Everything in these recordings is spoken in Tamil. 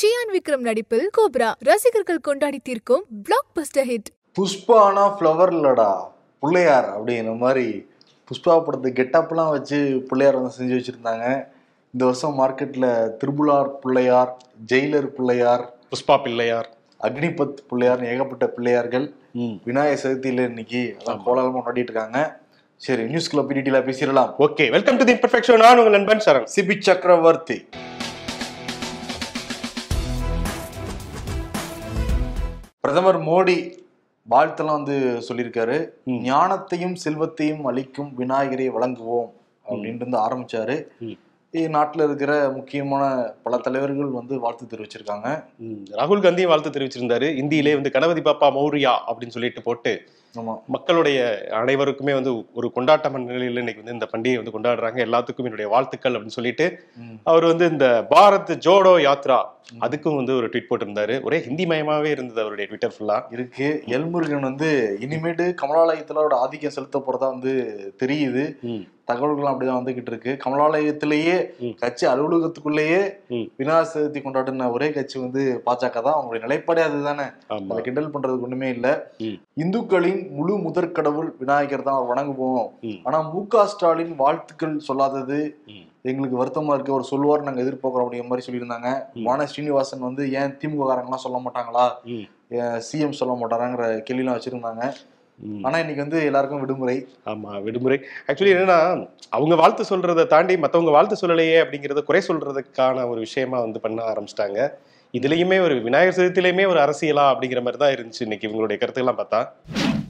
சியான் விக்ரம் நடிப்பில் கோப்ரா. ரசிகர்கள் கொண்டாடி தீர்க்கும் பிளாக் பஸ்டர் ஹிட் புஷ்பானா ஃப்ளவர் இல்லடா பிள்ளையார் அப்படிங்கிற மாதிரி புஷ்பா படத்து கெட்டப்லாம் வச்சு பிள்ளையார் வந்து செஞ்சு வச்சுருந்தாங்க. இந்த வருஷம் மார்க்கெட்டில் திருபுலார் பிள்ளையார் ஜெயிலர் பிள்ளையார் புஷ்பா பிள்ளையார். அக்னிபத் பிள்ளையார்னு ஏகப்பட்ட பிள்ளையார்கள். விநாயகர் சதுர்த்தியில் இன்னைக்கு அதான் கோலாலமாக கொண்டாடிட்டு இருக்காங்க. சரி நியூஸ் கிளப் டீட்டெயிலாக பேசிடலாம். Okay welcome to the imperfection நான் உங்கள் நண்பன் சரண். சிபி சக்கரவர்த்தி. பிரதமர் மோடி வாழ்த்தெல்லாம் வந்து சொல்லியிருக்காரு. ஞானத்தையும் செல்வத்தையும் அளிக்கும் விநாயகரை வழங்குவோம் அப்படின்ட்டு வந்து ஆரம்பிச்சாரு. நாட்டுல இருக்கிற முக்கியமான பல தலைவர்கள் வந்து வாழ்த்து தெரிவிச்சிருக்காங்க. ராகுல் காந்தியும் வாழ்த்து தெரிவிச்சிருந்தாரு. இந்தியிலே வந்து கணபதி பாப்பா மௌரியா அப்படின்னு சொல்லிட்டு போட்டு மக்களுடைய அனைவருக்குமே வந்து ஒரு கொண்டாட்ட மனநிலையில் இன்னைக்கு வந்து இந்த பண்டிகையை வந்து கொண்டாடுறாங்க. எல்லாத்துக்கும் என்னுடைய வாழ்த்துக்கள் அப்படின்னு சொல்லிட்டு. அவர் வந்து இந்த பாரத் ஜோடோ யாத்ரா அதுக்கும் வந்து ஒரு ட்வீட் போட்டிருந்தாரு. ஒரே ஹிந்தி மயமாவே இருந்தது அவருடைய ட்விட்டர் ஃபுல்லா இருக்கு. எல்முருகன் வந்து இனிமேட்டு கமலாலயத்திலோட ஆதிக்கம் செலுத்த போறதா வந்து தெரியுது. தகவல்கள் அப்படிதான் வந்துகிட்டு இருக்கு கமலாலயத்திலேயே. கட்சி அலுவலகத்துக்குள்ளேயே. விநாயகர் சதுர்த்தி கொண்டாடின ஒரே கட்சி வந்து பாஜக தான் அவங்களுடைய நிலைப்பாடே அதுதானே அதை கிண்டல் பண்றதுக்கு ஒண்ணுமே இல்ல. இந்துக்களின் முழு முதற் கடவுள் விநாயகர் தான் வணங்குவோம் ம். ஆனா மு க ஸ்டாலின் வாழ்த்துக்கள் சொல்லாதது. எங்களுக்கு வருத்தமா இருக்கு அவர் சொல்லுவார் நாங்க எதிர்பார்க்கிறோம் அப்படிங்கிற மாதிரி சொல்லியிருந்தாங்க. வான ஸ்ரீனிவாசன் வந்து ஏன் திமுக காரங்களாம் சொல்ல மாட்டாங்களா. சிஎம் சொல்ல மாட்டாராங்கிற கேள்விலாம் வச்சிருந்தாங்க. ஆனா இன்னைக்கு வந்து எல்லாருக்கும் விடுமுறை. ஆமா விடுமுறை. ஆக்சுவலி என்னன்னா அவங்க வாழ்த்து சொல்றதை தாண்டி மத்தவங்க வாழ்த்து சொல்லலையே அப்படிங்கறத குறை சொல்றதுக்கான ஒரு விஷயமா வந்து பண்ண ஆரம்பிச்சிட்டாங்க. இதுலயுமே ஒரு விநாயகர் சதுர்த்திலையுமே ஒரு அரசியலா அப்படிங்கிற மாதிரி தான் இருந்துச்சு இன்னைக்கு இவங்களுடைய கருத்துக்கெல்லாம் பார்த்தா.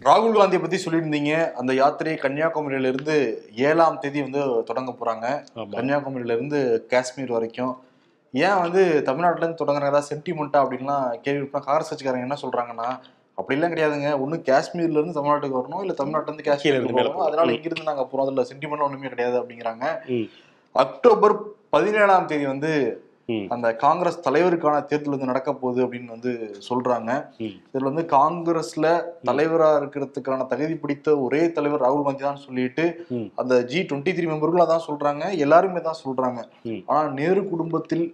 ராகுல் காந்தியை பத்தி சொல்லியிருந்தீங்க. அந்த யாத்திரை கன்னியாகுமரியில இருந்து ஏழாம் தேதி வந்து தொடங்க போறாங்க. ஆமா. கன்னியாகுமரியில இருந்து காஷ்மீர் வரைக்கும். ஏன் வந்து தமிழ்நாட்டுல இருந்து தொடங்குற ஏதாவது சென்டிமெண்ட்டா அப்படின்லாம் கேள்வி காங்கிரஸ் கட்சிக்காரங்க என்ன சொல்றாங்கன்னா அப்படிலாம் கிடையாதுங்க ஒண்ணு காஷ்மீர்ல இருந்து தமிழ்நாட்டுக்கு வரணும் இல்ல தமிழ்நாட்டுல இருந்து மேல போகணும் அதனால. இங்கிருந்து நாங்க போறோம் அதுல சென்டிமெண்ட் ஒண்ணுமே கிடையாது அப்படிங்கிறாங்க. அக்டோபர் பதினேழாம் தேதி வந்து. அந்த காங்கிரஸ் தலைவருக்கான தேர்தல் வந்து நடக்க போகுது அப்படின்னு வந்து சொல்றாங்க. இதுல வந்து காங்கிரஸ்ல தலைவரா இருக்கிறதுக்கான தகுதி பிடித்த ஒரே தலைவர் ராகுல் காந்தி தான் சொல்லிட்டு. அந்த ஜி டுவெண்ட்டி த்ரீ மெம்பர்களும் அதான் சொல்றாங்க எல்லாருமே தான் சொல்றாங்க. ஆனா நேரு குடும்பத்தில்.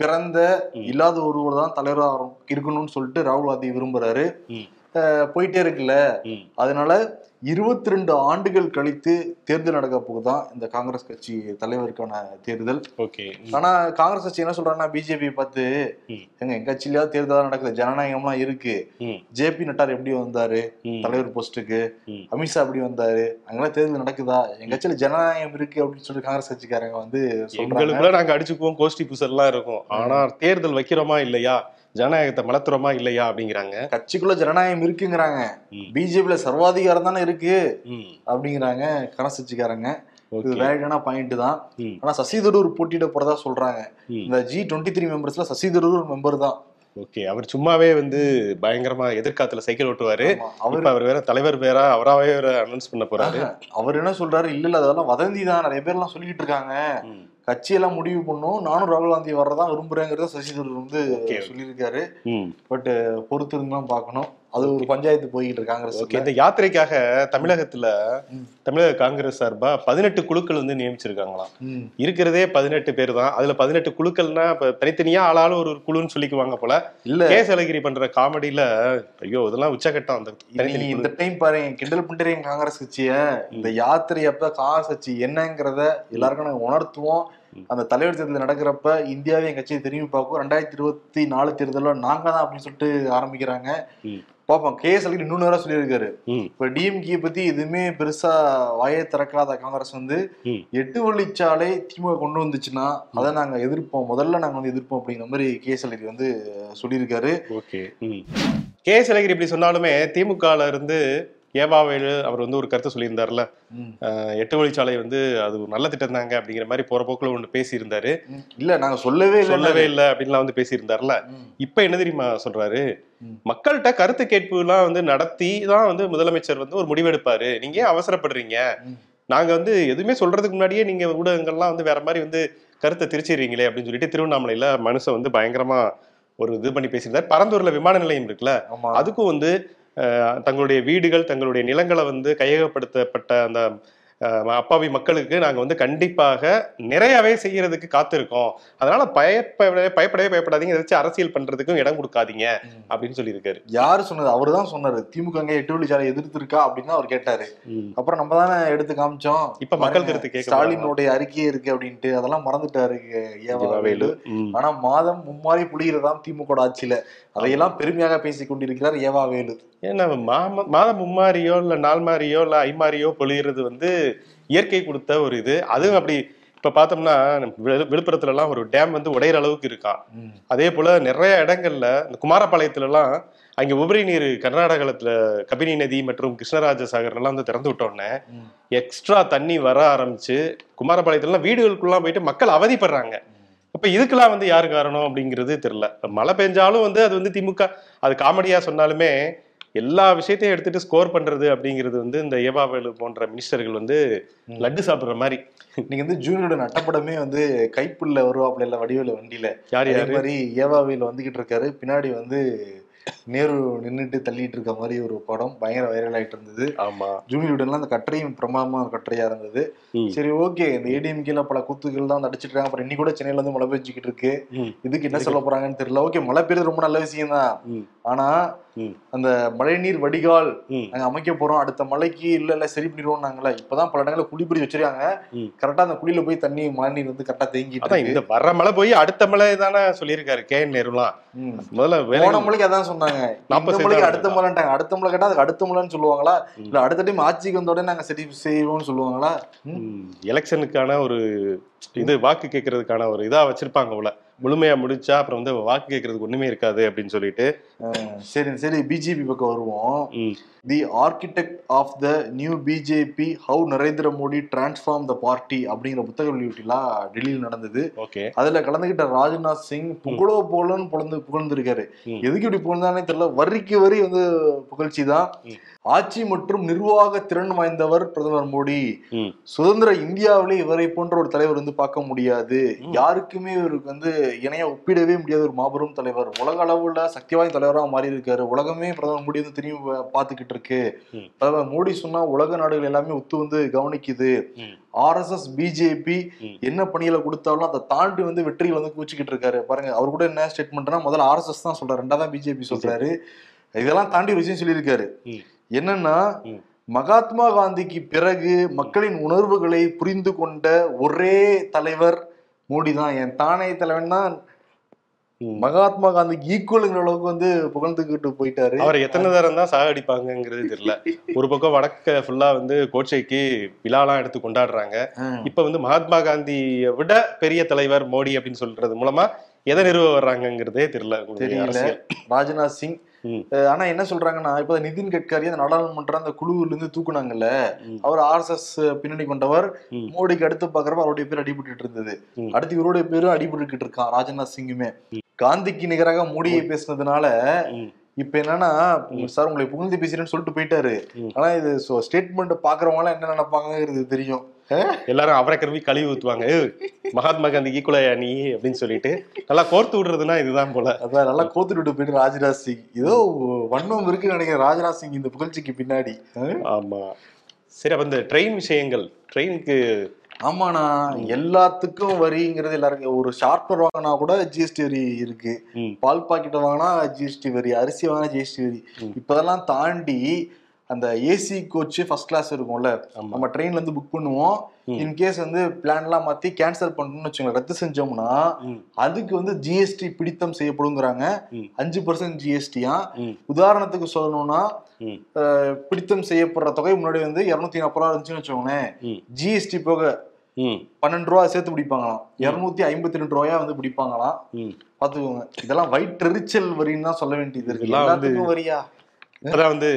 பிறந்த. இல்லாத ஒருவர் தான் தலைவராக இருக்கணும்னு சொல்லிட்டு ராகுல் காந்தி விரும்புறாரு போயிட்டே இருக்குல்ல. அதனால இருபத்தி ரெண்டு ஆண்டுகள் கழித்து தேர்தல் நடக்க போகுதான் இந்த காங்கிரஸ் கட்சி தலைவருக்கான தேர்தல் ஓகே. ஆனா காங்கிரஸ் கட்சி என்ன சொல்றாங்கன்னா பிஜேபி பார்த்து. எங்க எங்க கட்சியிலயாவது தேர்தல் நடக்குது ஜனநாயகம்லாம் இருக்கு ம். ஜேபி நட்டார் எப்படி வந்தாரு. தலைவர் போஸ்ட்டுக்கு. அமித்ஷா எப்படி வந்தாரு அங்கெல்லாம் தேர்தல் நடக்குதா எங்க கட்சியில ஜனநாயகம் இருக்கு அப்படின்னு சொல்லி காங்கிரஸ் கட்சிக்காரங்க வந்து சொல்றாங்க நாங்க அடிச்சுக்குவோம் கோஷ்டி புசல்லாம் இருக்கும் ஆனா தேர்தல் வைக்கிறோமா இல்லையா ஜனநாயகத்தை மலத்துறோமா இல்லையா அப்படிங்கிறாங்க. கட்சிக்குள்ள ஜனநாயகம் இருக்குங்கிறாங்க. பிஜேபியில சர்வாதிகாரம் தானே இருக்கு. அப்படிங்கிறாங்க காங்கிரஸ் கட்சிக்காரங்க இது வேலிடான பாயிண்ட் தான். ஆனா சசி தரூர் போட்டியிட போறதா சொல்றாங்க. இந்த ஜி டுவெண்ட்டி த்ரீ மெம்பர்ஸ்ல சசி தரூர் ஒரு மெம்பர் தான். ஓகே. அவர் சும்மாவே வந்து பயங்கரமா எதிர்காத்துல சைக்கிள் ஓட்டுவாரு. அவர் அவர் வேற தலைவர் வேற அவராவே வேற அனௌன்ஸ் பண்ண போறாரு. அவர் என்ன சொல்றாரு? இல்ல இல்ல அதெல்லாம் வதந்தி தான். நிறைய பேர் எல்லாம் சொல்லிட்டு இருக்காங்க. கட்சியெல்லாம் முடிவு பண்ணும் நானும் ராகுல் காந்தி வர்றதா விரும்புறேங்கிறத சசி தரூர் வந்து. சொல்லியிருக்காரு. பட் பொறுத்து தான் பார்க்கணும் அது ஒரு பஞ்சாயத்து போய்கிட்டு ஓகே காங்கிரஸ் இந்த யாத்திரைக்காக தமிழகத்துல. தமிழக காங்கிரஸ் சார்பா பதினெட்டு குழுக்கள் வந்து நியமிச்சிருக்காங்களாம் இருக்கிறதே பதினெட்டு பேர் தான் அதுல பதினெட்டு குழுக்கள்னா இப்ப தனித்தனியா ஆளாலும் ஒரு ஒரு குழுன்னு சொல்லிக்குவாங்க போல இல்ல கே சலகிரி பண்ற காமெடியில ஐயோ இதெல்லாம் உச்சகட்டம் அந்த. இந்த டைம் பாருங்க கிண்டல் பண்றீங்க காங்கிரஸ் கட்சிய இந்த யாத்திரை அப்ப காங்கிரஸ் கட்சி என்னங்கிறத எல்லாருக்கும் நாங்க உணர்த்துவோம். அந்த தலைவர் தேர்தல் நடக்கிறப்ப இந்தியாவே என் கட்சியை திரும்பி பார்க்கும் ரெண்டாயிரத்தி இருபத்தி நாலு தேர்தல்ல நாங்க தான் அப்படின்னு சொல்லிட்டு ஆரம்பிக்கிறாங்க ம். பாப்போம் கே எஸ் அழகிரி இன்னொன்னு வேற சொல்லியிருக்காரு. இப்ப டிஎம்கே பத்தி எதுவுமே பெருசா வாயை திறக்காத காங்கிரஸ் வந்து. எட்டு வழிச்சாலை திமுக கொண்டு வந்துச்சுன்னா அதை நாங்க எதிர்ப்போம் முதல்ல நாங்க வந்து எதிர்ப்போம் அப்படிங்கிற மாதிரி கே எஸ் அழகிரி வந்து சொல்லியிருக்காரு ஓகே. கே சலகிரி இப்படி சொன்னாலுமே திமுகல இருந்து ஏவாவேலு அவர் வந்து ஒரு கருத்தை சொல்லியிருந்தார்ல. எட்டு வழிச்சாலை வந்து அது ஒரு நல்ல திட்டம் தாங்க அப்படிங்கிற மாதிரி போற போக்குல ஒன்று பேசியிருந்தாரு. இல்ல நாங்க சொல்லவே சொல்லவே இல்லை அப்படின்லாம் வந்து பேசியிருந்தார்ல. இப்ப என்ன தெரியுமா சொல்றாரு. மக்கள்கிட்ட கருத்து கேட்புலாம் வந்து நடத்தி தான் வந்து முதலமைச்சர் வந்து ஒரு முடிவெடுப்பாரு. நீங்க அவசரப்படுறீங்க. நாங்க வந்து எதுவுமே சொல்றதுக்கு முன்னாடியே நீங்க ஊடகங்கள்லாம் வந்து வேற மாதிரி வந்து கருத்தை திரிச்சிடுறீங்களே அப்படின்னு சொல்லிட்டு திருவண்ணாமலையில மனுஷன் வந்து பயங்கரமா ஒரு இது பண்ணி பேசியிருந்தார். பரந்தூர்ல விமான நிலையம் இருக்குல்ல. அதுக்கும் வந்து தங்களுடைய வீடுகள் தங்களுடைய நிலங்களை வந்து கையகப்படுத்தப்பட்ட அந்த அப்பாவி மக்களுக்கு நாங்க வந்து கண்டிப்பாக நிறையவே செய்யறதுக்கு காத்திருக்கோம். அதனால பயப்பட பயப்படவே பயப்படாதீங்க. வச்சு அரசியல் பண்றதுக்கும் இடம் கொடுக்காதீங்க அப்படின்னு சொல்லியிருக்காரு. யாரு சொன்னது? அவரு தான் சொன்னாரு. திமுக எட்டு வழிச்சாலை எதிர்த்து இருக்கா அப்படின்னு அவர் கேட்டாரு. அப்புறம் நம்ம தானே எடுத்து காமிச்சோம். இப்ப மக்கள் கருத்து கேட்க ஸ்டாலினுடைய அறிக்கையே இருக்கு அப்படின்ட்டு. அதெல்லாம் மறந்துட்டாரு ஏவா வேலு. ம். ஆனா மாதம் மும்மாறி புளிகிறதாம் திமுக ஆட்சியில. அதையெல்லாம் பெருமையாக பேசிக் கொண்டிருக்கிறார் ஏவா வேலு ஏன்னா மாதம் மும்மாரியோ இல்ல நாள் மாறியோ இல்ல ஐமாரியோ பொழியிறது வந்து இயற்கை கொடுத்த ஒரு இது. அதுவும் அப்படி இப்ப பார்த்தோம்னா விழு- விழுப்புரத்துல எல்லாம் ஒரு டேம் வந்து உடையிற அளவுக்கு இருக்கான். அதே போல நிறைய இடங்கள்ல இந்த குமாரபாளையத்துல எல்லாம் அங்க உபரி நீர் கர்நாடகத்துல கபினி நதி மற்றும் கிருஷ்ணராஜ சாகர் எல்லாம் வந்து திறந்து விட்ட உடனே ம். எக்ஸ்ட்ரா தண்ணி வர ஆரம்பிச்சு குமாரபாளையத்துல எல்லாம் வீடுகளுக்குலாம் போயிட்டு மக்கள் அவதிப்படுறாங்க. இப்ப இதுக்கெல்லாம் வந்து யாரு காரணம் அப்படிங்கிறது தெரியல. மழை பெஞ்சாலும் வந்து அது வந்து திமுக அது காமெடியா சொன்னாலுமே எல்லா விஷயத்தையும் எடுத்துட்டு ஸ்கோர் பண்றது அப்படிங்கிறது வந்து இந்த ஏபாவேலு போன்ற மினிஸ்டர்கள் வந்து லட்டு சாப்பிடுற மாதிரி. நீங்க வந்து ஜூனியரோட நட்டப்படமே வந்து கைப்புள்ள வருவாப்புல இல்ல வடிவேல வண்டியில. யார் யாரு? மாதிரி ஏவாவில் வந்துகிட்டு இருக்காரு. பின்னாடி வந்து நேரு நின்னுட்டு தள்ளிட்டு இருக்க மாதிரி ஒரு படம் பயங்கர வைரல் ஆயிட்டு இருந்தது ஆமா ஜூனியர்லாம் அந்த கட்டுரையும் பிரமாதமா கட்டுரையா இருந்தது. சரி ஓகே இந்த ஏடிஎம்கேல பல கூத்துக்கள் தான் அடிச்சிட்டு இருக்காங்க அப்புறம் இன்னைக்கு கூட சென்னையில வந்து மழை பெஞ்சுக்கிட்டு இருக்கு. இதுக்கு என்ன சொல்ல போறாங்கன்னு தெரியல ஓகே மழை பெய்யுறது ரொம்ப நல்ல விஷயம் தான். ஆனா. அந்த மழைநீர் வடிகால். நாங்க அமைக்க போறோம் அடுத்த மழைக்கு இல்ல இல்ல சரி பண்ணிடுவோம் நாங்களே இப்பதான் பல இடங்கள்ல குழி பிடிச்சு வச்சிருக்காங்க. கரெக்டா அந்த குழியில போய் தண்ணி மழைநீர் வந்து கரெக்டா தேங்கிட்டு இந்த வர்ற மழை போய் அடுத்த மழை தானே சொல்லியிருக்காரு கே நேருலாம். முதல்ல போன மலைக்கு அதான் சொன்னாங்க. நாற்பது மலைக்கு அடுத்த மலைன்ட்டாங்க அடுத்த மலை கேட்டா அதுக்கு அடுத்த மலைன்னு சொல்லுவாங்களா. இல்ல அடுத்த டைம் ஆட்சிக்கு வந்த உடனே நாங்க சரி செய்வோம்னு சொல்லுவாங்களா? எலெக்ஷனுக்கான ஒரு இது வாக்கு கேட்கறதுக்கான ஒரு இதா வச்சிருப்பாங்க போல. முழுமையா முடிச்சா அப்புறம் வந்து வாக்கு கேட்கறதுக்கு ஒண்ணுமே இருக்காது அப்படின்னு சொல்லிட்டு. சரி சரி பிஜேபி பக்கம் வருவோம். The architect of the new BJP how Narendra Modi transform the party அப்படிங்கிற புத்தக வெளியீட்டுலாம் டெல்லியில் நடந்தது. ஓகே. அதுல கலந்துகிட்ட ராஜ்நாத் சிங் புகழோ போலன்னு புகழ்ந்து புகழ்ந்திருக்காரு. எதுக்கு இப்படி புகழ்ந்தானே தெரியல. வரிக்கு வரி வந்து புகழ்ச்சி தான். ஆட்சி மற்றும் நிர்வாக திறன் வாய்ந்தவர் பிரதமர் மோடி. சுதந்திர இந்தியாவிலே இவரை போன்ற ஒரு தலைவர் வந்து பார்க்க முடியாது. யாருக்குமே இவருக்கு வந்து இணைய ஒப்பிடவே முடியாத ஒரு மாபெரும் தலைவர் உலக அளவுல சக்தி வாய்ந்த தலைவராக மாறி இருக்காரு உலகமே பிரதமர் மோடி வந்து திரும்பி பார்த்துக்கிட்டு இருக்கு. பிரதமர் மோடி சொன்னா உலக நாடுகள் எல்லாமே ஒத்து வந்து கவனிக்குது. RSS BJP. என்ன பணிகளை கொடுத்தாலும் அதை தாண்டி வந்து வெற்றியில் வந்து கூச்சிக்கிட்டு இருக்காரு பாருங்க அவர் கூட என்ன ஸ்டேட்மெண்ட்னா முதல்ல ஆர்எஸ்எஸ் தான் சொல்றாரு ரெண்டாவது பிஜேபி சொல்றாரு இதெல்லாம் தாண்டி ஒரு விஷயம் சொல்லியிருக்காரு. என்னன்னா. மகாத்மா காந்திக்கு பிறகு மக்களின் உணர்வுகளை புரிந்து கொண்ட ஒரே தலைவர் மோடி தான் என் தானே தலைவன் தான். மகாத்மா காந்திக்கு ஈக்குவலுங்கிற அளவுக்கு வந்து புகழ்ந்துக்கிட்டு போயிட்டாரு. அவரை எத்தனை தரம் தான் சாகடிப்பாங்கங்கிறது தெரியல. ஒரு பக்கம் வடக்க ஃபுல்லா வந்து கோட்சைக்கு விழாலாம் எடுத்து கொண்டாடுறாங்க. இப்ப வந்து மகாத்மா காந்தியை விட பெரிய தலைவர் மோடி அப்படின்னு சொல்றது மூலமா எதை நிறுவ வர்றாங்கங்கிறதே தெரியல. தெரியல. ராஜ்நாத் சிங் ஆனா என்ன சொல்றாங்கன்னா இப்ப நிதின் கட்கரி அந்த நாடாளுமன்ற அந்த குழுவில இருந்து தூக்குனாங்கல்ல. அவர் ஆர்எஸ்எஸ் பின்னணி கொண்டவர். மோடிக்கு அடுத்து பாக்குறப்ப அவருடைய பேர் அடிபட்டு இருந்தது. அடுத்து இவருடைய பேரும் அடிபட்டுக்கிட்டு இருக்கான் ராஜ்நாத் சிங்குமே காந்திக்கு நிகராக மோடியை பேசினதுனால. இப்ப என்னன்னா சார் உங்களை புகழ்ந்து பேசுறேன்னு சொல்லிட்டு போயிட்டாரு. ஆனா இது ஸ்டேட்மெண்ட் பாக்குறவங்க எல்லாம் என்ன நினைப்பாங்கிறது தெரியும் எல்லாரும் அவரை கருவி கழுவி ஊத்துவாங்க. "ஏய், மகாத்மா காந்தி ஈக்குவலையா நீ? அப்படின்னு சொல்லிட்டு. நல்லா கோர்த்து விடுறதுன்னா இதுதான் போல. அதான் நல்லா கோத்துட்டு போயிட்டு ராஜ்நாத் சிங். ஏதோ வன்மம் இருக்குன்னு நினைக்கிறேன். ராஜ்நாத் சிங் இந்த புகழ்ச்சிக்கு பின்னாடி? ஆமா. சரி அப்ப இந்த ட்ரெயின் விஷயங்கள் ட்ரெயினுக்கு ஆமாண்ணா எல்லாத்துக்கும் வரிங்கிறது எல்லாருக்கும் ஒரு ஷார்ப்னர் வாங்கினா கூட ஜிஎஸ்டி வரி இருக்கு. பால் பாக்கெட்டை வாங்கினா ஜிஎஸ்டி வரி அரிசி வாங்கினா ஜிஎஸ்டி வரி. இப்பதெல்லாம் தாண்டி அந்த ஏசி கோச் ஃபர்ஸ்ட் கிளாஸ் இருக்கும்ல நம்ம ட்ரெயின்ல இருந்து புக் பண்ணுவோம். இன்கேஸ் வந்து பிளான்லாம் மாத்தி கேன்சல் பண்ணணும்னு வச்சுக்கோங்க ரத்து செஞ்சோம்னா அதுக்கு வந்து ஜிஎஸ்டி பிடித்தம் செய்யப்படுங்கிறாங்க. அஞ்சு பர்சன்ட் ஜிஎஸ்டியா உதாரணத்துக்கு சொல்லணும்னா பிடித்தம் செய்யப்படுற தொகை முன்னாடி வந்து இருநூத்தி நாற்பது ரூபா இருந்துச்சுன்னு வச்சுக்கோங்களேன். ஜிஎஸ்டி போக பன்னெண்டு ரூபா சேர்த்து பிடிப்பாங்களாம். இருநூத்தி ஐம்பத்தி ரெண்டு ரூபாயா வந்து பிடிப்பாங்களாம். பாத்துக்கோங்க இதெல்லாம் வயிற்றெரிச்சல் வரின்னு தான் சொல்ல வேண்டியது இருக்கு. எல்லாத்துக்கும் வரியா? இப்பதான் வந்து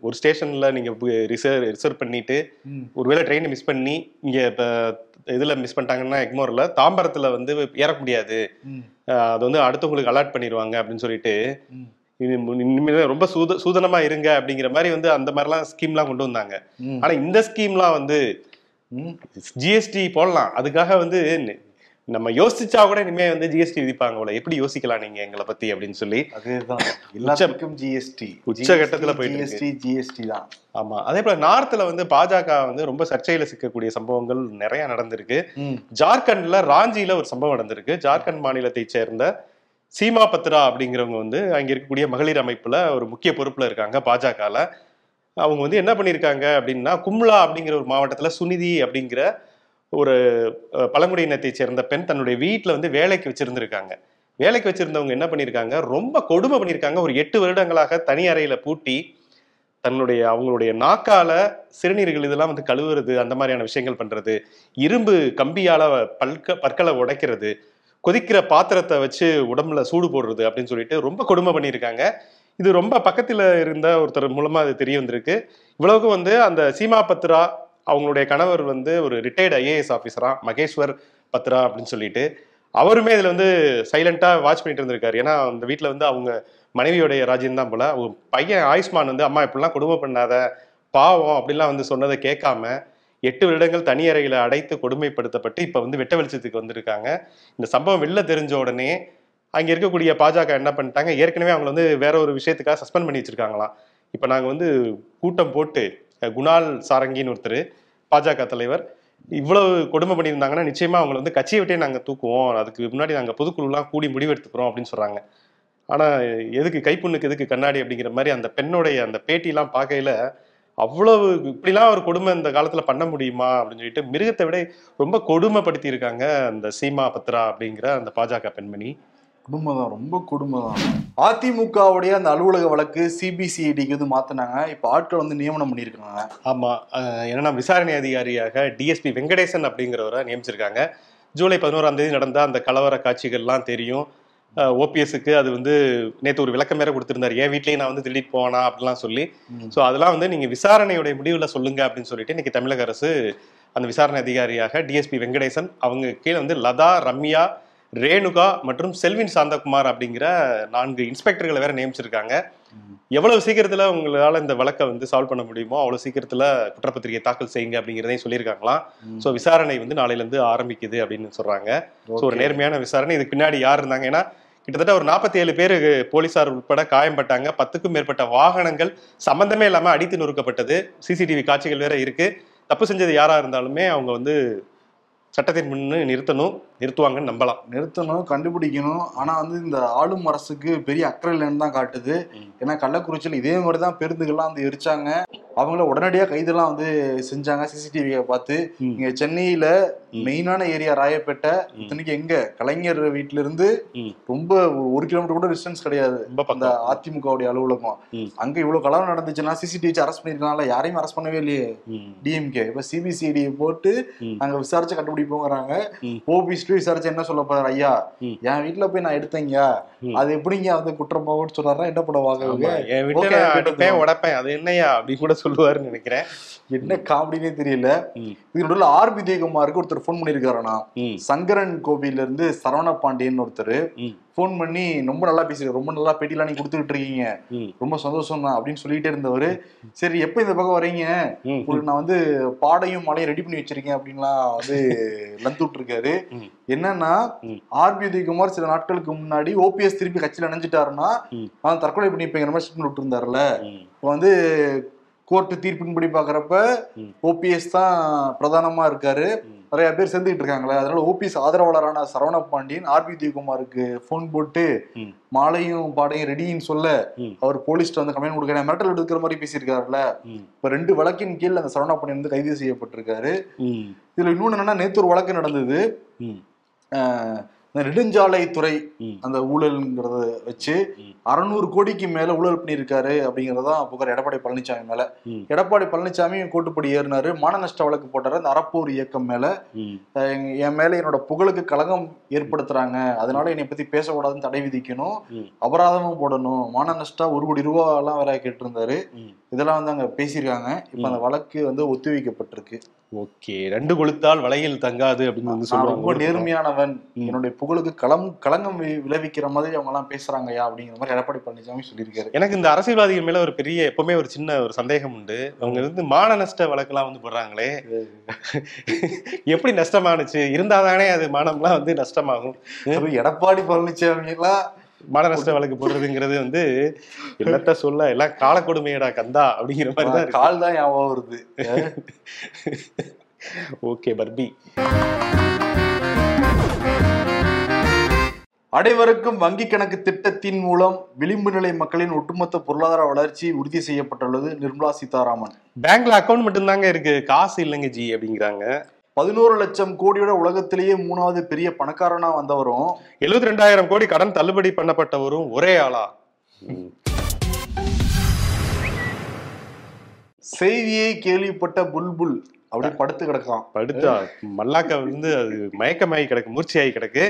ஒரு ஸ்டேஷன்ல நீங்க ரிசர்வ் ரிசர்வ் பண்ணிட்டு. ஒருவேளை ட்ரெயினை மிஸ் பண்ணி இங்க இப்ப இதுல மிஸ் பண்ணிட்டாங்கன்னா எக்மோர்ல தாம்பரத்துல வந்து ஏற முடியாது அது வந்து அடுத்தவங்களுக்கு அலாட் பண்ணிடுவாங்க அப்படின்னு சொல்லிட்டு ம். இது மு- இனிமே ரொம்ப சூத சூதனமா இருங்க அப்படிங்கிற மாதிரி வந்து அந்த மாதிரிலாம் ஸ்கீம்லாம் கொண்டு வந்தாங்க. ஆனா இந்த ஸ்கீம்லாம் வந்து. ஜிஎஸ்டி போடலாம் அதுக்காக வந்து நம்ம யோசிச்சா கூட இனிமே வந்து ஜிஎஸ்டி விதிப்பாங்க போல. எப்படி யோசிக்கலாம் நீங்க எங்களை பத்தி அப்படின்னு சொல்லி? அதேதான். எல்லாத்துக்கும் ஜிஎஸ்டி உச்சகட்டத்துல போயிட்டு. ஜிஎஸ்டி ஜிஎஸ்டி தான். ஆமா. அதே போல நார்த்ல வந்து பாஜக வந்து ரொம்ப சர்ச்சையில சிக்கக்கூடிய சம்பவங்கள் நிறைய நடந்திருக்கு. ஜார்க்கண்ட்ல ராஞ்சியில ஒரு சம்பவம் நடந்திருக்கு. ஜார்க்கண்ட் மாநிலத்தை சேர்ந்த சீமா பத்ரா அப்படிங்கிறவங்க வந்து அங்க இருக்கக்கூடிய மகளிர் அமைப்புல ஒரு முக்கிய பொறுப்புல இருக்காங்க பாஜகல. அவங்க வந்து என்ன பண்ணியிருக்காங்க அப்படின்னா கும்லா அப்படிங்கிற ஒரு மாவட்டத்துல சுனிதி அப்படிங்கிற ஒரு அஹ், பழங்குடியினத்தை சேர்ந்த பெண் தன்னுடைய வீட்டில் வந்து வேலைக்கு வச்சிருந்திருக்காங்க. வேலைக்கு வச்சிருந்தவங்க என்ன பண்ணியிருக்காங்க ரொம்ப கொடுமை பண்ணியிருக்காங்க ஒரு எட்டு வருடங்களாக தனி அறையில் பூட்டி தன்னுடைய அவங்களுடைய நாக்கால சிறுநீர்கள் இதெல்லாம் வந்து கழுவுறது அந்த மாதிரியான விஷயங்கள் பண்றது இரும்பு கம்பியால பல்க பற்களை உடைக்கிறது கொதிக்கிற பாத்திரத்தை வச்சு உடம்புல சூடு போடுறது அப்படின்னு சொல்லிட்டு ரொம்ப கொடுமை பண்ணியிருக்காங்க இது ரொம்ப பக்கத்துல இருந்த ஒருத்தர் மூலமா அது தெரிய வந்திருக்கு. இவ்வளவுக்கும் வந்து அந்த சீமா பத்ரா அவங்களுடைய கணவர் வந்து ஒரு ரிட்டையர்டு ஐஏஎஸ் ஆஃபீஸராக மகேஸ்வர் பத்ரா அப்படின்னு சொல்லிட்டு அவருமே இதில் வந்து சைலண்ட்டாக வாட்ச் பண்ணிட்டு இருந்திருக்காரு. ஏன்னா அந்த வீட்டில் வந்து அவங்க மனைவியோடைய ராஜ்யம் தான் போல. அவங்க பையன் ஆயுஷ்மான் வந்து அம்மா இப்படிலாம் கொடுமை பண்ணாத. பாவம் அப்படிலாம் வந்து சொன்னதை கேட்காம எட்டு வருடங்கள் தனி அறையில் அடைத்து கொடுமைப்படுத்தப்பட்டு இப்போ வந்து வெட்ட வெளிச்சத்துக்கு வந்திருக்காங்க. இந்த சம்பவம் வெளில தெரிஞ்ச உடனே அங்கே இருக்கக்கூடிய பாஜக என்ன பண்ணிட்டாங்க? ஏற்கனவே அவங்கள வந்து வேற ஒரு விஷயத்துக்காக சஸ்பெண்ட் பண்ணி வச்சிருக்காங்களாம். இப்போ நாங்கள் வந்து கூட்டம் போட்டு குணால் சாரங்கின்னு ஒருத்தர் பாஜக தலைவர். இவ்வளவு கொடுமை பண்ணியிருந்தாங்கன்னா நிச்சயமா அவங்கள வந்து கட்சியை விட்டே நாங்கள் தூக்குவோம். அதுக்கு முன்னாடி நாங்கள் பொதுக்குழுலாம் கூடி முடிவெடுத்துக்கிறோம் அப்படின்னு சொல்றாங்க. ஆனால் எதுக்கு கைப்புண்ணுக்கு எதுக்கு கண்ணாடி அப்படிங்கிற மாதிரி அந்த பெண்ணுடைய அந்த பேட்டிலாம் பார்க்கையில் அவ்வளவு இப்படிலாம் ஒரு கொடுமை இந்த காலத்தில் பண்ண முடியுமா அப்படின்னு சொல்லிட்டு மிருகத்தை விட ரொம்ப கொடுமைப்படுத்தி இருக்காங்க அந்த சீமா பத்ரா அப்படிங்கிற அந்த பாஜக பெண்மணி. கொடுமை தான் ரொம்ப கொடுமை தான் அதிமுகவுடைய அந்த அலுவலக வழக்கு சிபிசிஐடிக்கு வந்து மாத்தினாங்க. இப்ப ஆட்கள் வந்து நியமனம் பண்ணியிருக்காங்க. ஆமா அஹ் என்னன்னா விசாரணை அதிகாரியாக டிஎஸ்பி வெங்கடேசன் அப்படிங்கிறவரை நியமிச்சிருக்காங்க. ஜூலை பதினோராம் தேதி நடந்த அந்த கலவர காட்சிகள்லாம் தெரியும். ஓபிஎஸ்க்கு அது வந்து நேற்று ஒரு விளக்கம் வேற கொடுத்திருந்தாரு. என் வீட்லயே நான் வந்து திருடிட்டு போனா? அப்படிலாம் சொல்லி. ஸோ அதெல்லாம் வந்து நீங்க விசாரணையுடைய முடிவுல சொல்லுங்க அப்படின்னு சொல்லிட்டு இன்னைக்கு தமிழக அரசு அந்த விசாரணை அதிகாரியாக டிஎஸ்பி வெங்கடேசன் அவங்க கீழே வந்து லதா ரம்யா ரேணுகா மற்றும் செல்வின் சாந்தகுமார் அப்படிங்கிற நான்கு இன்ஸ்பெக்டர்களை வேற நியமிச்சிருக்காங்க. எவ்வளவு சீக்கிரத்துல உங்களால இந்த வழக்கை வந்து சால்வ் பண்ண முடியுமோ அவ்வளவு சீக்கிரத்துல குற்றப்பத்திரிகை தாக்கல் செய்யுங்க அப்படிங்கிறதையும் சொல்லியிருக்காங்களாம். சோ விசாரணை வந்து நாளையில இருந்து ஆரம்பிக்குது அப்படின்னு சொல்றாங்க. சோ ஒரு. நேர்மையான விசாரணை. இதுக்கு பின்னாடி யார் இருந்தாங்க? ஏன்னா கிட்டத்தட்ட ஒரு நாற்பத்தி ஏழு பேர் போலீசார் உட்பட காயம்பட்டாங்க பத்துக்கும் மேற்பட்ட வாகனங்கள் சம்பந்தமே இல்லாம அடித்து நொறுக்கப்பட்டது. சிசிடிவி காட்சிகள் வேற இருக்கு. தப்பு செஞ்சது யாரா இருந்தாலுமே அவங்க வந்து சட்டத்தின் முன்னு நிறுத்தணும். நிறுத்துவாங்கன்னு நம்பலாம் நிறுத்தணும் கண்டுபிடிக்கணும் ஆனா வந்து இந்த ஆளும் அரசுக்கு பெரிய அக்கறை இல்லைன்னு தான் காட்டுது. ஏன்னா கள்ளக்குறிச்சியில் இதே மாதிரி தான் பேருந்துகள்லாம் வந்து எரிச்சாங்க அவங்கள உடனடியாக கைதெல்லாம் வந்து செஞ்சாங்க சிசிடிவியை பார்த்து. இங்க சென்னையில. மெயினான ஏரியா ராயப்பேட்டை. இத்தனைக்கு எங்க கலைஞர் வீட்ல இருந்து. ரொம்ப ஒரு கிலோமீட்டர் கூட டிஸ்டன்ஸ் கிடையாது அந்த அதிமுகவுடைய அலுவலகம். அங்க இவ்வளவு கலவரம் நடந்துச்சுன்னா சிசிடிவி அரெஸ்ட் பண்ணிருக்கனால யாரையும் அரெஸ்ட் பண்ணவே இல்லையே. டிஎம்கே இப்ப சிபிசிஐடி போட்டு ம். நாங்க விசாரிச்சு கண்டுபிடிப்போங்கிறாங்க ம். ஓபிஸ்டு விசாரிச்சு என்ன சொல்ல போறாரு ஐயா. என் வீட்டுல போய் நான் எடுத்தேங்க. அது எப்படிங்க வந்து குற்றமாவும் சொன்னாரா என்ன பண்ணுவாங்க. உடைப்பேன் அது என்னையா அப்படின்னு கூட சொல்லுவாருன்னு நினைக்கிறேன் என்ன காமெடினே தெரியல. இது நடுவில் ஆர்பி தேகுமாருக்கு ஒருத்தர் ஃபோன் பண்ணியிருக்காருண்ணா ம். சங்கரன் கோவில்ல இருந்து சரவண பாண்டியன் ஒருத்தர். ஃபோன் பண்ணி ரொம்ப நல்லா பேசிருக்காரு ரொம்ப நல்லா பேட்டிலாம் நீங்க கொடுத்துக்கிட்டு இருக்கீங்க. ரொம்ப சந்தோஷம் தான் அப்படின்னு சொல்லிட்டே இருந்தவர் சரி எப்போ இந்த பக்கம் வரீங்க நான் வந்து பாடையும் மலையும் ரெடி பண்ணி வச்சிருக்கேன் அப்படின்லாம் வந்து லந்து விட்டுருக்காரு ம். என்னன்னா. ஆர்பி உதயகுமார் சில நாட்களுக்கு முன்னாடி ஓபிஎஸ் திருப்பி கட்சியில் இணைஞ்சிட்டாருன்னா ம். அவன் தற்கொலை பண்ணிப்பேங்கிற மாதிரி ம். இப்போ வந்து கோர்ட்டு தீர்ப்பின்படி பாக்குறப்ப. ஓபிஎஸ் தான் பிரதானமா இருக்காரு. நிறைய பேர் சேர்ந்துக்கிட்டு இருக்காங்களே அதனால ஓபிஎஸ் ஆதரவாளரான சரவண பாண்டியன் ஆர்பி உதயகுமாருக்கு ஃபோன் போட்டு ம். மாலையும் பாடையும் ரெடின்னு சொல்ல. அவர் போலீஸ்ட்ட வந்து கம்ப்ளைண்ட் கொடுக்குற மிரட்டல் எடுக்கிற மாதிரி பேசியிருக்காருல்ல. இப்ப ரெண்டு வழக்கின் கீழ் அந்த சரவணா பாண்டியன் வந்து கைது செய்யப்பட்டிருக்காரு. இதுல இன்னொன்னு என்னன்னா நேத்து ஒரு வழக்கு நடந்தது இந்த நெடுஞ்சாலைத்துறை. அந்த ஊழல்ங்கிறத வச்சு. அறுநூறு கோடிக்கு மேல ஊழல் பண்ணியிருக்காரு அப்படிங்கறதான் புகார் எடப்பாடி பழனிசாமி மேல. எடப்பாடி பழனிசாமி கோட்டுப்படி ஏறினாரு மான நஷ்ட வழக்கு போட்டாரு அந்த அறப்போர் இயக்கம் மேல என் மேல என்னோட புகழுக்கு களங்கம் ஏற்படுத்துறாங்க அதனால என்னை பத்தி பேசக்கூடாதுன்னு தடை விதிக்கணும். அபராதமும் போடணும் மான நஷ்டா ஒரு கோடி ரூபா எல்லாம் வேற கேட்டிருந்தாரு. இதெல்லாம் வந்து அங்க பேசியிருக்காங்க இப்ப அந்த வழக்கு வந்து ஒத்திவைக்கப்பட்டிருக்கு ஓகே. ரெண்டு கொளுத்தால் வலையில் தங்காது அப்படின்னு வந்து நான் ரொம்ப சொல்லுவாங்க நேர்மையானவன். என்னுடைய புகழுக்கு களம் களங்கம் விளைவிக்கிற மாதிரி அவங்க எல்லாம் பேசுறாங்கயா அப்படிங்கிற மாதிரி எடப்பாடி பழனிசாமி சொல்லியிருக்காரு. எனக்கு இந்த அரசியல்வாதிகள் மேல ஒரு பெரிய எப்பவுமே ஒரு சின்ன ஒரு சந்தேகம் உண்டு. அவங்க வந்து மான நஷ்ட வழக்கெல்லாம் வந்து போடுறாங்களே. எப்படி நஷ்டமானுச்சு? இருந்தாதானே அது மானம்லாம் வந்து நஷ்டமாகும். எடப்பாடி பழனிசாமி எல்லாம் மான நஷ்ட வழக்கு போடுறதுங்கிறது வந்து என்னத்த சொல்ல? எல்லாம் காலக்கொடுமையடா கந்தா அப்படிங்கிற மாதிரி தான். கால் தான் ஞாபகம் வருது. ஓகே பர்பி. அனைவருக்கும் வங்கி கணக்கு திட்டத்தின் மூலம் விளிம்பு நிலை மக்களின் ஒட்டுமொத்த பொருளாதார வளர்ச்சி உறுதி செய்யப்பட்டுள்ளது நிர்மலா சீதாராமன். பேங்க்ல அக்கௌண்ட் மட்டும்தாங்க இருக்கு. காசு இல்லைங்க ஜி அப்படிங்கிறாங்க. பதினோரு லட்சம் கோடியோட உலகத்திலேயே மூணாவது பெரிய பணக்காரனா வந்தவரும் எழுபத்தி ரெண்டாயிரம் கோடி கடன் தள்ளுபடி பண்ணப்பட்டவரும் ஒரே ஆளா. செய்தியை கேள்விப்பட்ட புல்புல் அப்படியே படுத்து கிடக்கான். படுத்தா மல்லாக்க வந்து அது மயக்கமாகி கிடக்கு மூர்ச்சியாகி கிடக்கு.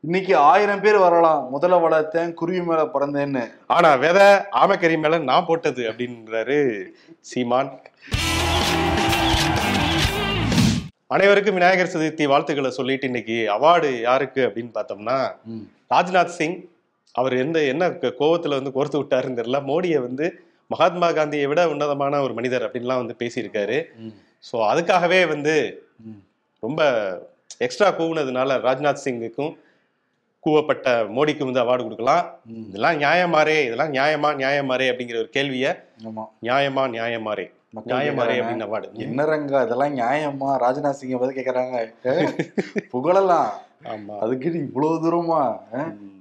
இன்னைக்கு ஆயிரம் பேர் வரலாம். முதல்ல வளர்த்தேன் குருவி மேல பறந்தேன்னு. ஆனா விதை ஆமக்கறி மேல நான் போட்டது அப்படின்றாரு சீமான். அனைவருக்கும் விநாயகர் சதுர்த்தி வாழ்த்துக்களை சொல்லிட்டு இன்னைக்கு அவார்டு யாருக்கு அப்படின்னு பார்த்தோம்னா ராஜ்நாத் சிங். அவர் எந்த என்ன கோவத்துல வந்து கோர்த்து விட்டாருன்னு தெரியல. மோடியை வந்து மகாத்மா காந்தியை விட உன்னதமான ஒரு மனிதர் அப்படின்லாம் வந்து பேசியிருக்காரு. ஸோ அதுக்காகவே வந்து ரொம்ப எக்ஸ்ட்ரா கூவுனதுனால ராஜ்நாத் சிங்குக்கும் கூவப்பட்ட மோடிக்கு வந்து அவார்டு கொடுக்கலாம். இதெல்லாம் நியாயமாரே இதெல்லாம் நியாயமா நியாயமாரே அப்படிங்கிற ஒரு கேள்வியை நியாயமா நியாயமாரே நியாயமாரே. அப்படின்னு அவார்டு என்ன ரங்கா இதெல்லாம் நியாயமா? ராஜ்நாத் சிங்கை பத்தி கேக்குறாங்க. புகழலாம். ஆமா. அதுக்கு இவ்வளவு தூரமா?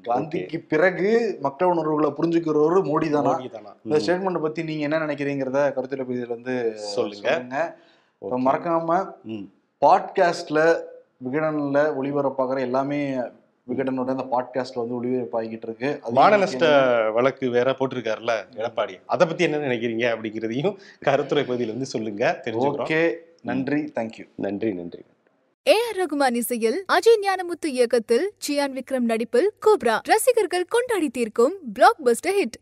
காந்திக்கு பிறகு மக்கள் உணர்வுகளை புரிஞ்சுக்கிறவரு மோடி. தானா இந்த ஸ்டேட்மெண்ட் பத்தி நீங்க என்ன நினைக்கிறீங்கிறத கருத்துல பகுதியில வந்து சொல்லுங்க. மறக்காம. பாட்காஸ்ட்ல விகடன்ல ஒளிபரப்பாகிற எல்லாமே விகடனோட அந்த பாட்காஸ்ட்ல வந்து ஒளிபரப்பாகிட்டு இருக்கு. அது மான இன்னைக்கு நஷ்ட வழக்கு வேற போட்டிருக்காருல்ல எடப்பாடி. அதை பத்தி என்ன நினைக்கிறீங்க அப்படிங்கிறதையும் கருத்துரை பகுதியில் வந்து சொல்லுங்க தெரிஞ்சுக்கிறோம். ஓகே நன்றி தேங்க்யூ நன்றி நன்றி. ஏ ஆர் ரகுமான் இசையில் அஜய் ஞானமுத்து இயக்கத்தில் சியான் விக்ரம் நடிப்பில் கோப்ரா. ரசிகர்கள் கொண்டாடி தீர்க்கும் பிளாக் பஸ்டர் ஹிட்